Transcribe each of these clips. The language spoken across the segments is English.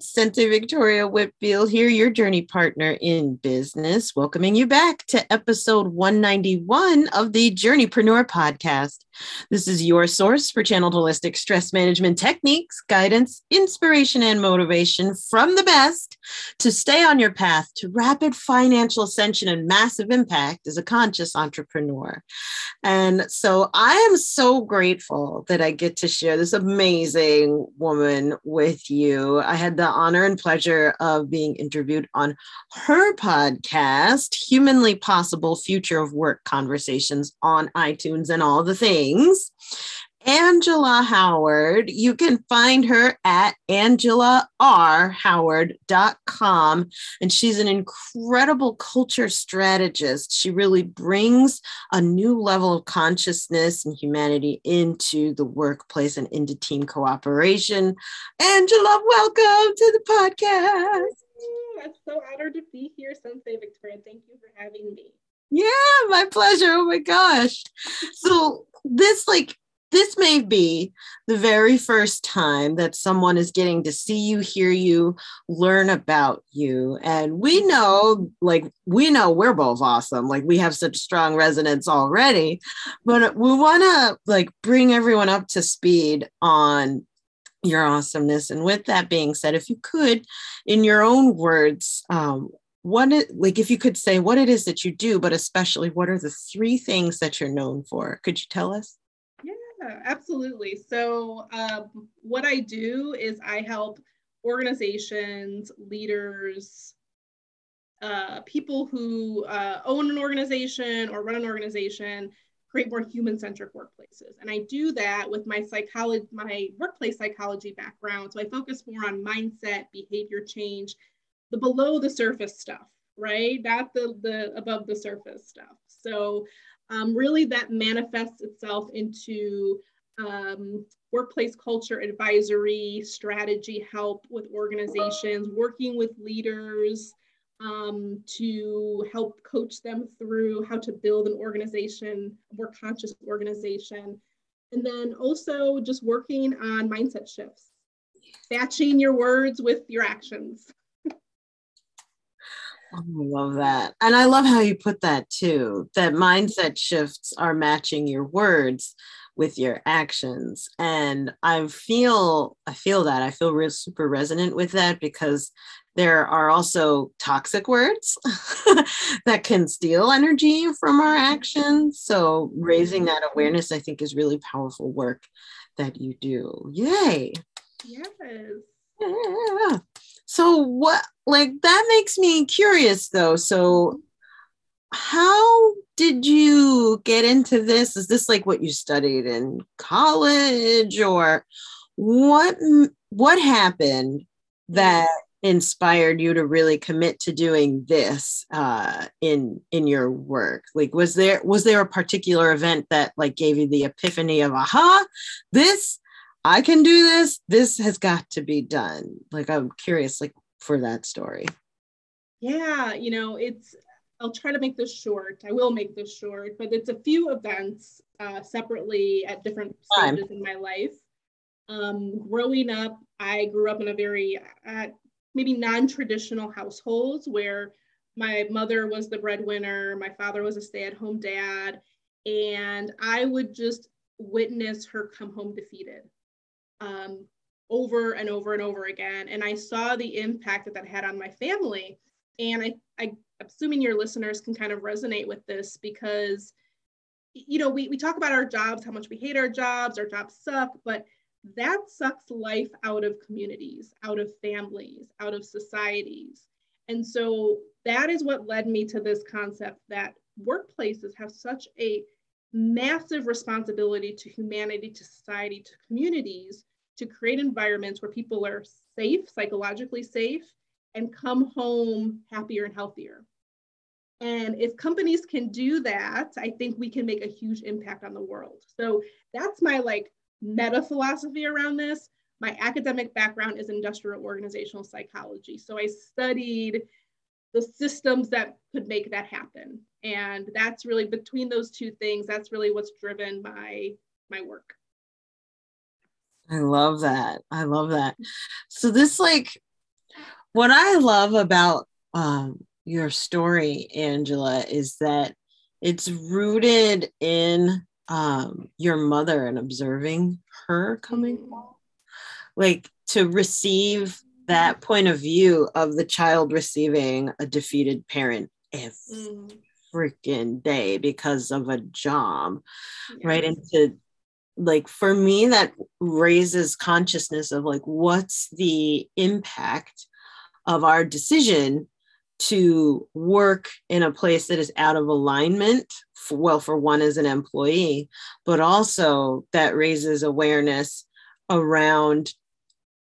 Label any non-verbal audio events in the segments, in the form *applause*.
Sensei Victoria Whitfield here, your journey partner in business, welcoming you back to episode 191 of the Journeypreneur podcast. This is your source for channeled holistic stress management techniques, guidance, inspiration, and motivation from the best to stay on your path to rapid financial ascension and massive impact as a conscious entrepreneur. And so I am so grateful that I get to share this amazing woman with you. I had the honor and pleasure of being interviewed on her podcast, Humanly Possible Future of Work Conversations on iTunes and all the things. Angela Howard. You can find her at angelarhoward.com. And she's an incredible culture strategist. She really brings a new level of consciousness and humanity into the workplace and into team cooperation. Angela, welcome to the podcast. I'm so honored to be here, Sensei Victoria. Thank you for having me. Yeah, my pleasure. Oh my gosh. So, this like this may be the very first time that someone is getting to see you, hear you, learn about you. And we know, like, we know we're both awesome. Like, we have such strong resonance already, but we want to, like, bring everyone up to speed on your awesomeness. And with that being said, if you could, in your own words, um, what it like if you could say what it is that you do but especially what are the three things that you're known for could you tell us absolutely. So, um, what I do is I help organizations, leaders, uh, people who uh, own an organization or run an organization create more human-centric workplaces. And I do that with my psychology, my workplace psychology background. So I focus more on mindset, behavior change, the below the surface stuff, right? Not the the above the surface stuff. So um, really that manifests itself into um, workplace culture advisory, strategy help with organizations, working with leaders um, to help coach them through how to build an organization, a more conscious organization. And then also just working on mindset shifts, matching your words with your actions. Oh, I love that. And I love how you put that too that mindset shifts are matching your words with your actions. And I feel, I feel that. I feel real super resonant with that because there are also toxic words *laughs* that can steal energy from our mm-hmm. actions. So raising mm-hmm. that awareness, I think, is really powerful work that you do. Yay. Yes. Yeah. So what like that makes me curious though. So how did you get into this? Is this like what you studied in college or what what happened that inspired you to really commit to doing this uh, in in your work like was there was there a particular event that like gave you the epiphany of aha this I can do this. This has got to be done. Like, I'm curious, like, for that story. Yeah, you know, it's, I'll try to make this short. I will make this short, but it's a few events uh, separately at different stages Time. in my life. Um, growing up, I grew up in a very uh, maybe non traditional households where my mother was the breadwinner, my father was a stay at home dad, and I would just witness her come home defeated um, over and over and over again. And I saw the impact that that had on my family. And I, I assuming your listeners can kind of resonate with this because, you know, we, we talk about our jobs, how much we hate our jobs, our jobs suck, but that sucks life out of communities, out of families, out of societies. And so that is what led me to this concept that workplaces have such a massive responsibility to humanity, to society, to communities to create environments where people are safe, psychologically safe, and come home happier and healthier. And if companies can do that, I think we can make a huge impact on the world. So that's my like meta philosophy around this. My academic background is industrial organizational psychology. So I studied the systems that could make that happen. And that's really between those two things, that's really what's driven my my work. I love that. I love that. So this like what I love about um, your story, Angela, is that it's rooted in um, your mother and observing her coming mm. like to receive that point of view of the child receiving a defeated parent every mm. freaking day because of a job right and to like for me that raises consciousness of like what's the impact of our decision to work in a place that is out of alignment for, well for one as an employee but also that raises awareness around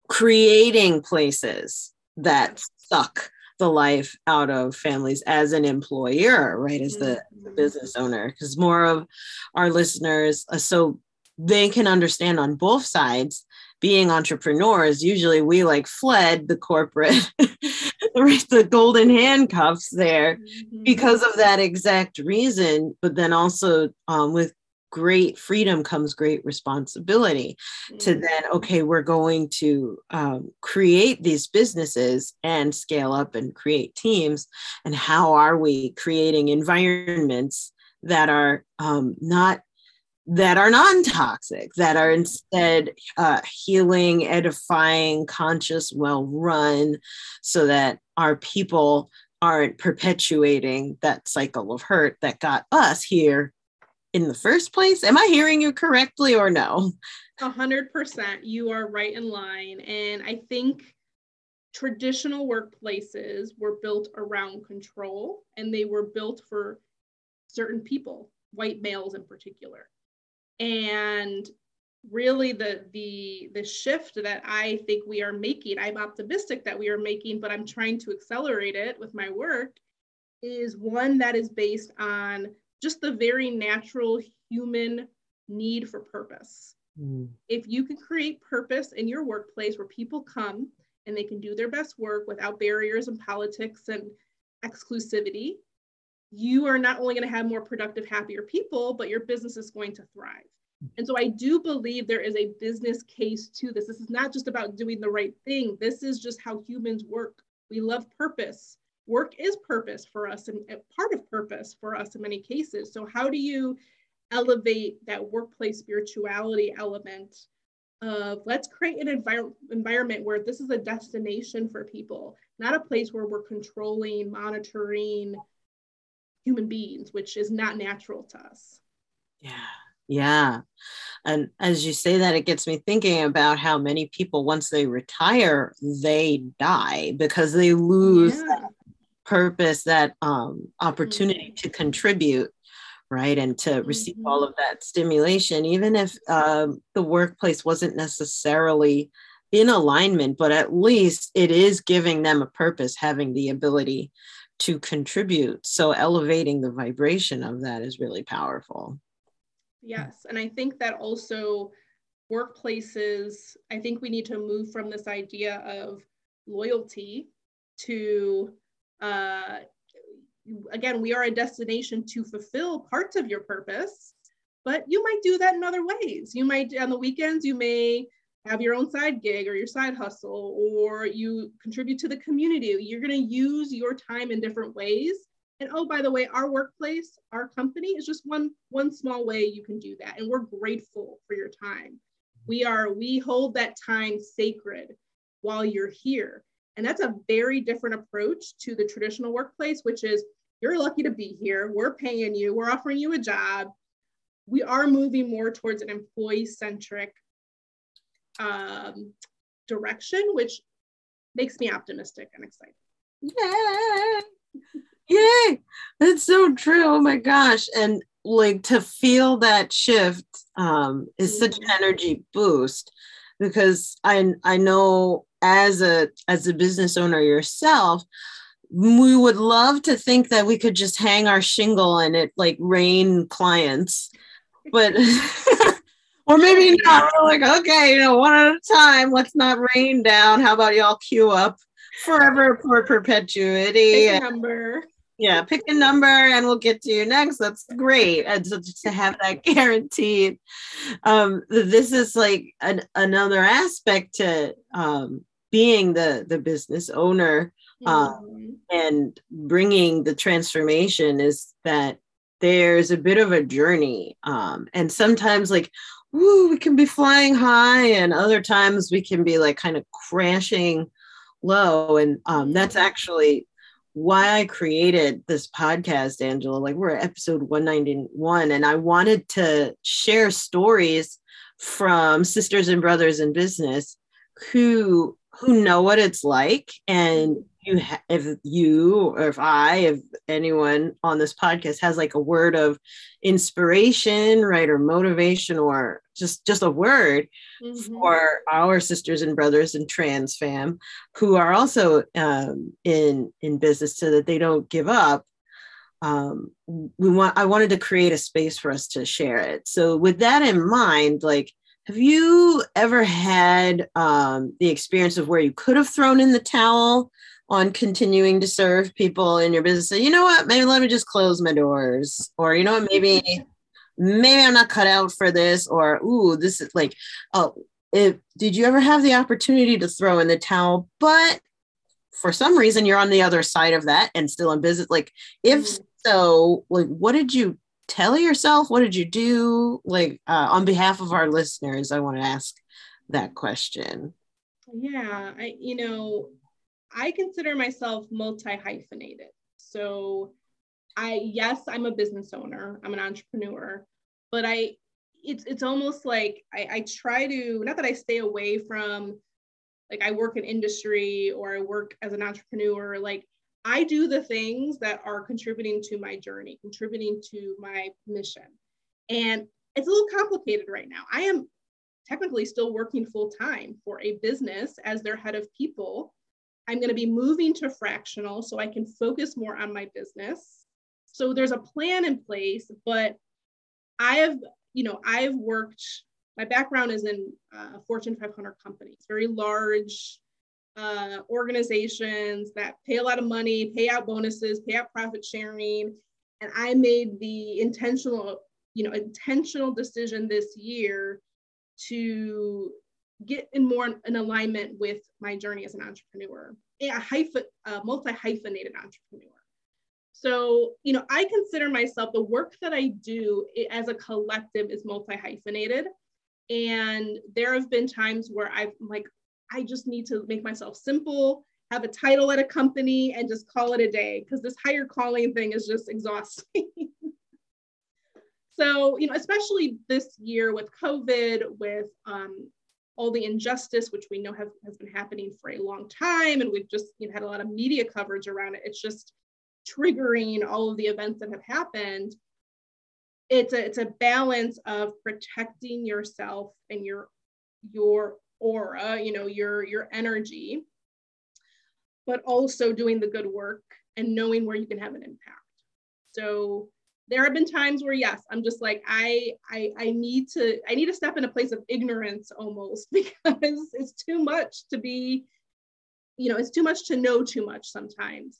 creating places that suck the life out of families as an employer right as the, the mm-hmm. business owner because more of our listeners uh, so they can understand on both sides being entrepreneurs, usually we like fled the corporate, *laughs* the golden handcuffs there mm-hmm. because of that exact reason. But then also um, with great freedom comes great responsibility mm-hmm. to then, okay, we're going to um, create these businesses and scale up and create teams. And how are we creating environments that are um, not that are non-toxic that are instead uh, healing edifying conscious well run so that our people aren't perpetuating that cycle of hurt that got us here in the first place. Am i hearing you correctly or no? A hundred percent. You are right in line. And i think traditional workplaces were built around control and they were built for certain people white males in particular and really the the the shift that i think we are making i'm optimistic that we are making but i'm trying to accelerate it with my work is one that is based on just the very natural human need for purpose mm. if you can create purpose in your workplace where people come and they can do their best work without barriers and politics and exclusivity you are not only going to have more productive, happier people, but your business is going to thrive. Mm-hmm. And so I do believe there is a business case to this. This is not just about doing the right thing. This is just how humans work. We love purpose. Work is purpose for us and part of purpose for us in many cases. So how do you elevate that workplace spirituality element of let's create an envir- environment where this is a destination for people, not a place where we're controlling, monitoring, human beings, which is not natural to us. Yeah. Yeah. And as you say that, it gets me thinking about how many people, once they retire, they die because they lose yeah. that purpose, that um, opportunity mm-hmm. to contribute, right? And to receive mm-hmm. all of that stimulation, even if uh, the workplace wasn't necessarily in alignment, but at least it is giving them a purpose, having the ability to contribute. So elevating the vibration of that is really powerful. Yes. And I think that also workplaces, I think we need to move from this idea of loyalty to, uh, again, we are a destination to fulfill parts of your purpose, but you might do that in other ways. You might, on the weekends, you may have your own side gig or your side hustle, or you contribute to the community. You're going to use your time in different ways. And oh, by the way, our workplace, our company is just one one small way you can do that. And we're grateful for your time. We are we hold that time sacred while you're here. And that's a very different approach to the traditional workplace, which is you're lucky to be here. We're paying you. We're offering you a job. We are moving more towards an employee centric um, direction, which makes me optimistic and excited. Yay! Yay! That's so true. Oh my gosh. And like to feel that shift um, is such an mm-hmm. energy boost because I I know as a as a business owner yourself, we would love to think that we could just hang our shingle and it like rain clients, but *laughs* or maybe not. We're like, okay, you know, one at a time. Let's not rain down. How about y'all queue up forever for perpetuity? Pick a number. Yeah, pick a number and we'll get to you next. That's great. And so to have that *laughs* guaranteed. Um, this is like an, another aspect to um, being the the business owner um, and bringing the transformation is that there's a bit of a journey um, and sometimes like woo, we can be flying high and other times we can be like kind of crashing low and um, that's mm-hmm. actually why I created this podcast, Angela. Like we're at episode 191, and I wanted to share stories from sisters and brothers in business who who know what it's like and you ha- if you or if i if anyone on this podcast has like a word of inspiration right or motivation or just just a word mm-hmm. for our sisters and brothers in trans fam who are also um, in in business so that they don't give up um, we want i wanted to create a space for us to share it so with that in mind like have you ever had um, the experience of where you could have thrown in the towel on continuing to serve people in your business? So, you know what? Maybe let me just close my doors, or you know what? Maybe, maybe I'm not cut out for this, or ooh, this is like, oh, if did you ever have the opportunity to throw in the towel, but for some reason you're on the other side of that and still in business? Like, if mm-hmm. so, like, what did you tell yourself? What did you do? Like, uh, on behalf of our listeners, I want to ask that question. Yeah, I, you know, I consider myself multi hyphenated. So, I, yes, I'm a business owner, I'm an entrepreneur, but I, it's, it's almost like I, I try to, not that I stay away from, like, I work in industry or I work as an entrepreneur, like, I do the things that are contributing to my journey, contributing to my mission. And it's a little complicated right now. I am technically still working full time for a business as their head of people. I'm going to be moving to fractional so I can focus more on my business. So there's a plan in place, but I have, you know, I've worked, my background is in uh, Fortune 500 companies, very large uh, organizations that pay a lot of money, pay out bonuses, pay out profit sharing. And I made the intentional, you know, intentional decision this year to get in more in alignment with my journey as an entrepreneur, a hyphen, a multi hyphenated entrepreneur. So, you know, I consider myself the work that I do as a collective is multi hyphenated. And there have been times where I've like, I just need to make myself simple, have a title at a company, and just call it a day because this higher calling thing is just exhausting. *laughs* so, you know, especially this year with COVID, with um, all the injustice, which we know have, has been happening for a long time, and we've just you know, had a lot of media coverage around it. It's just triggering all of the events that have happened. It's a, it's a balance of protecting yourself and your your aura, you know, your your energy, but also doing the good work and knowing where you can have an impact. So there have been times where yes, I'm just like I I I need to I need to step in a place of ignorance almost *laughs* because it's too much to be you know, it's too much to know too much sometimes.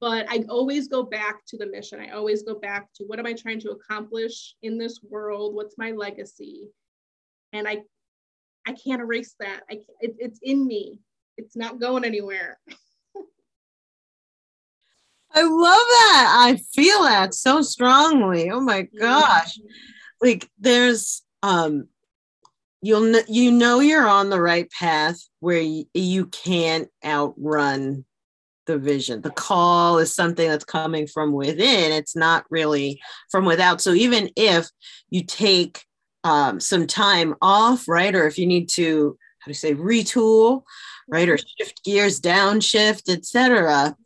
But I always go back to the mission. I always go back to what am I trying to accomplish in this world? What's my legacy? And I I can't erase that. I it, it's in me. It's not going anywhere. *laughs* I love that. I feel that so strongly. Oh my gosh. Like there's um you'll you know you're on the right path where you, you can't outrun the vision. The call is something that's coming from within. It's not really from without. So even if you take um, some time off, right? Or if you need to, how do you say, retool, right? Or mm-hmm. shift gears, downshift, etc.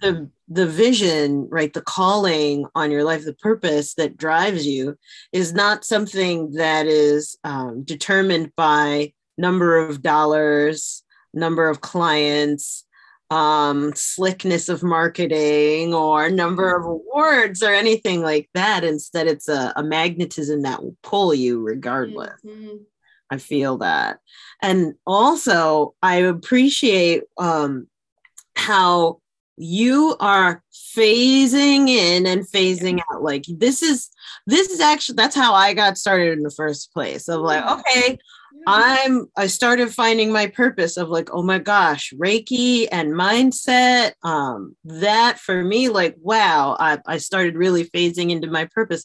The the vision, right? The calling on your life, the purpose that drives you is not something that is um, determined by number of dollars, number of clients, um, slickness of marketing or number of awards or anything like that. Instead, it's a, a magnetism that will pull you regardless. Mm-hmm. I feel that. And also, I appreciate um, how you are phasing in and phasing out. Like, this is this is actually that's how I got started in the first place. Of like, okay, I'm I started finding my purpose of like, oh my gosh, Reiki and mindset. Um, that for me, like, wow, I, I started really phasing into my purpose.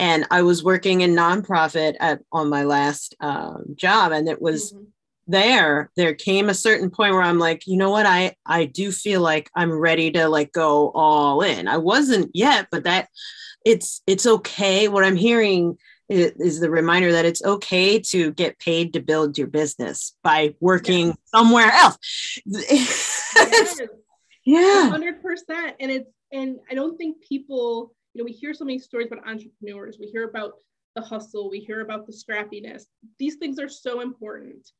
And I was working in nonprofit at on my last um, job, and it was mm-hmm. There. There came a certain point where I'm like, you know what, I I do feel like I'm ready to like go all in. I wasn't yet, but that it's it's okay. What I'm hearing is the reminder that it's okay to get paid to build your business by working yes. somewhere else. yes. *laughs* Yeah. 100%. And it's, and I don't think people, you know, we hear so many stories about entrepreneurs, we hear about the hustle, we hear about the scrappiness. These things are so important,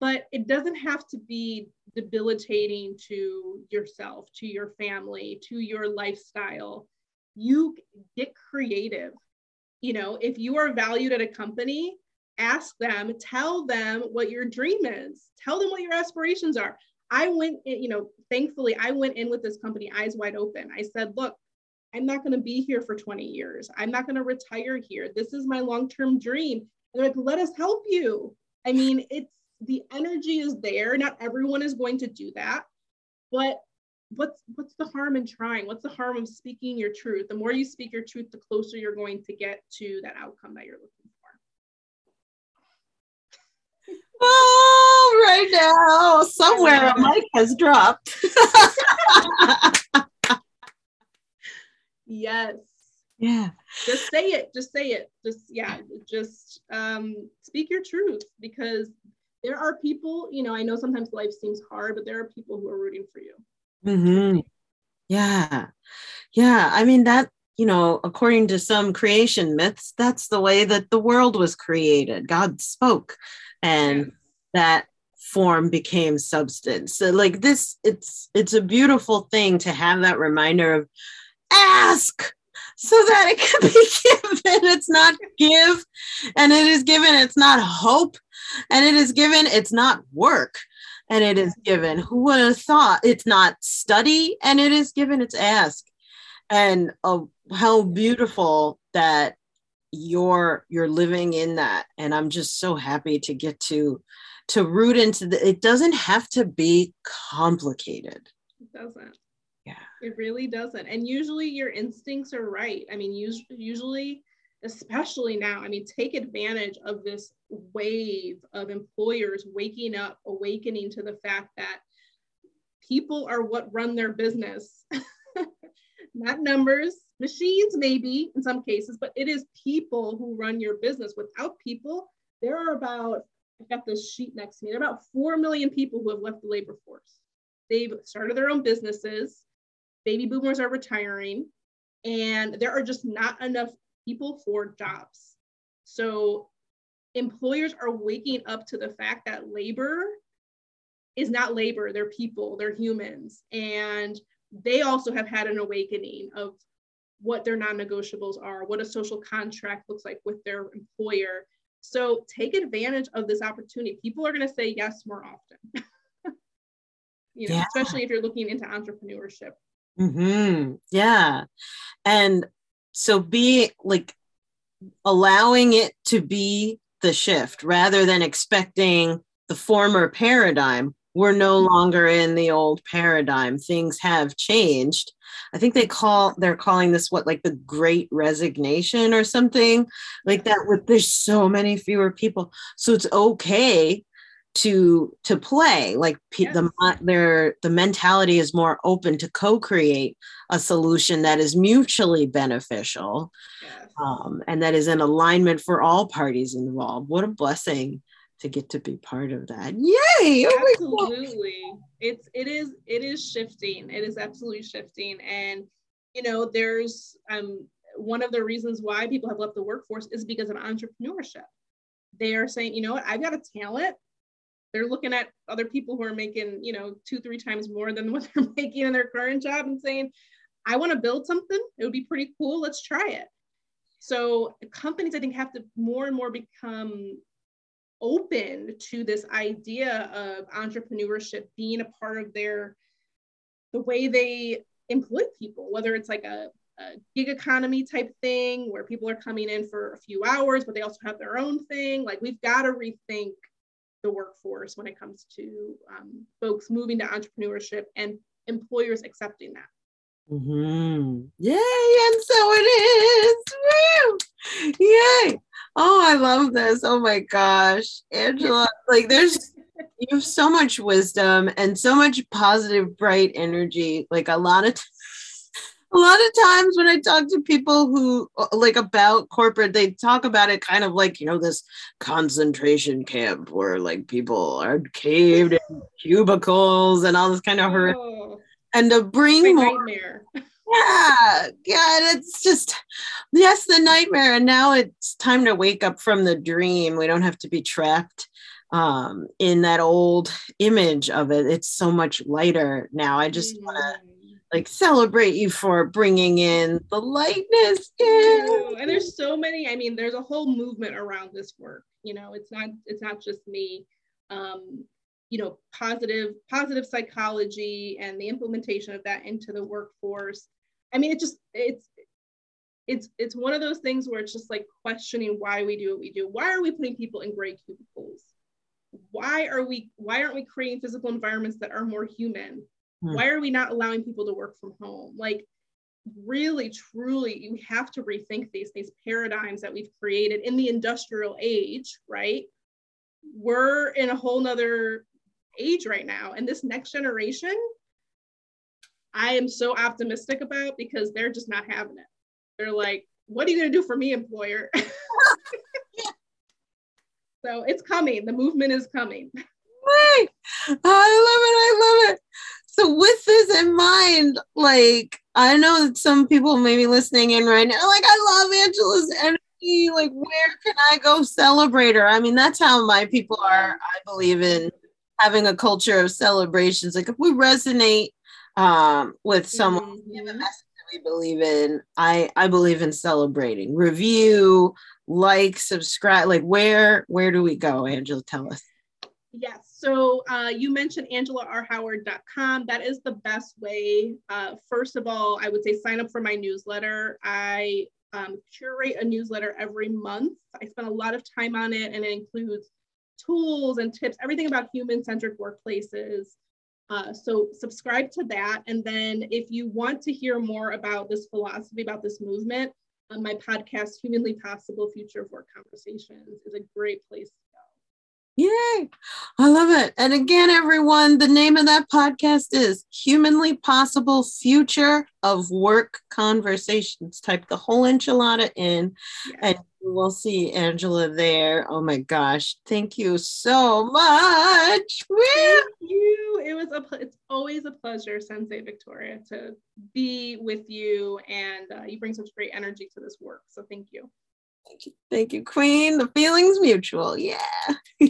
but it doesn't have to be debilitating to yourself, to your family, to your lifestyle. You get creative you know, if you are valued at a company, ask them, tell them what your dream is, tell them what your aspirations are. I went, in, you know, thankfully, I went in with this company eyes wide open. I said, look, I'm not going to be here for 20 years. I'm not going to retire here. This is my long term dream. And they're like, let us help you. I mean, it's the energy is there. Not everyone is going to do that, but what's what's the harm in trying? What's the harm of speaking your truth? The more you speak your truth the closer you're going to get to that outcome that you're looking for. *laughs* Oh right now somewhere a mic has dropped. *laughs* Yes. Yeah. Just say it just say it just yeah just um speak your truth because there are people you know i know sometimes life seems hard but there are people who are rooting for you Mm-hmm. Yeah. Yeah. I mean, that, you know, according to some creation myths, that's the way that the world was created. God spoke and that form became substance. So like this, it's it's a beautiful thing to have that reminder of ask so that it can be *laughs* given. It's not give, and it is given, it's not hope, and it is given, it's not work and it is given. Who would have thought it's not study and it is given, it's ask. And uh, how beautiful that you're you're living in that and i'm just so happy to get to to root into the it doesn't have to be complicated it doesn't it really doesn't and usually your instincts are right i mean usually especially now. I mean, take advantage of this wave of employers waking up, awakening to the fact that people are what run their business, *laughs* not numbers, machines, maybe in some cases, but it is people who run your business. Without people, there are about, I've got this sheet next to me, there are about 4 million people who have left the labor force. They've started their own businesses, baby boomers are retiring, and there are just not enough people for jobs. So employers are waking up to the fact that labor is not labor, they're people, they're humans. And they also have had an awakening of what their non negotiables are, what a social contract looks like with their employer. So take advantage of this opportunity. People are going to say yes more often. *laughs* you know, yeah. especially if you're looking into entrepreneurship. Mm-hmm. Yeah. And so be like allowing it to be the shift rather than expecting the former paradigm. We're no longer in the old paradigm. Things have changed. I think they call they're calling this what like the great resignation or something like that with there's so many fewer people. So it's okay to to play like yes. the their the mentality is more open to co-create a solution that is mutually beneficial yes. um, and that is in alignment for all parties involved. What a blessing to get to be part of that. Yay! Oh absolutely. It's it is it is shifting. It is absolutely shifting. And you know there's um one of the reasons why people have left the workforce is because of entrepreneurship. They are saying you know what? I've got a talent they're looking at other people who are making you know two three times more than *laughs* what they're making in their current job and saying i want to build something. It would be pretty cool. Let's try it. So companies i think have to more and more become open to this idea of entrepreneurship being a part of their the way they employ people whether it's like a, a gig economy type thing where people are coming in for a few hours, but they also have their own thing. Like we've got to rethink the workforce when it comes to um, folks moving to entrepreneurship and employers accepting that. Mm-hmm. Yay, and so it is. Woo! Yay. Oh, I love this. Oh my gosh. Angela, *laughs* like there's you have so much wisdom and so much positive, bright energy. Like a lot of *laughs* t- a lot of times when I talk to people who like about corporate, they talk about it kind of like, you know, this concentration camp where like people are caved in cubicles and all this kind of horror. Oh and to bring more nightmare. yeah yeah and it's just yes the nightmare and now it's time to wake up from the dream we don't have to be trapped um, in that old image of it it's so much lighter now i just mm-hmm. want to like celebrate you for bringing in the lightness yeah. and there's so many i mean there's a whole movement around this work you know it's not it's not just me. Um, you know positive positive psychology and the implementation of that into the workforce. I mean it just it's it's it's one of those things where it's just like questioning why we do what we do. Why are we putting people in gray cubicles? Why are we why aren't we creating physical environments that are more human hmm. why are we not allowing people to work from home like really truly you have to rethink these these paradigms that we've created in the industrial age right we're in a whole nother age right now. And this next generation, I am so optimistic about because they're just not having it. They're like, what are you going to do for me, employer? *laughs* so it's coming. The movement is coming. Right. I love it. I love it. So, with this in mind, like, I know that some people may be listening in right now, like, I love Angela's energy. Like, where can I go celebrate her? I mean, that's how my people are, I believe in having a culture of celebrations. Like if we resonate um, with someone, mm-hmm. give a message that we believe in. I I believe in celebrating. Review, like, subscribe. Like where where do we go? Angela, tell us. Yes. So uh, you mentioned angelarhoward.com. That is the best way. Uh, first of all, I would say sign up for my newsletter. I um, curate a newsletter every month. I spend a lot of time on it, and it includes tools and tips, everything about human-centered workplaces. Uh, so subscribe to that. And then if you want to hear more about this philosophy, about this movement, uh, my podcast, Humanly Possible Future of Work Conversations, is a great place Yay! I love it. And again, everyone, the name of that podcast is Humanly Possible Future of Work Conversations. Type the whole enchilada in, yes. and we'll see Angela there. Oh my gosh! Thank you so much. Thank you. It was a. It's always a pleasure, Sensei Victoria, to be with you, and uh, you bring such great energy to this work. So thank you. Thank you, thank you, Queen. The feeling's mutual. Yeah. *laughs*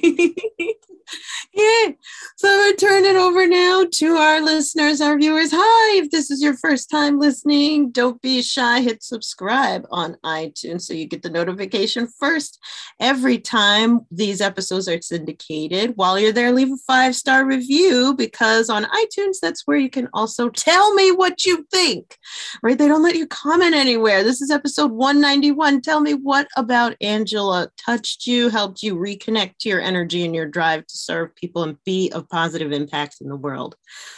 yeah. So I turn it over now to our listeners, our viewers. Hi, if this is your first time listening, don't be shy. Hit subscribe on iTunes so you get the notification first every time these episodes are syndicated. While you're there, leave a five star review because on iTunes, that's where you can also tell me what you think, right? They don't let you comment anywhere. This is episode 191. Tell me what about Angela touched you, helped you reconnect to your energy and your drive to serve people and be of positive impact in the world?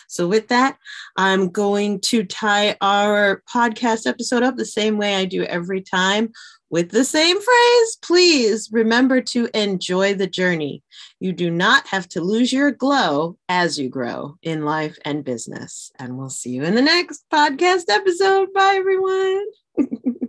So, with that, I'm going to tie our podcast episode up the same way I do every time with the same phrase. Please remember to enjoy the journey. You do not have to lose your glow as you grow in life and business. And we'll see you in the next podcast episode. Bye, everyone. *laughs*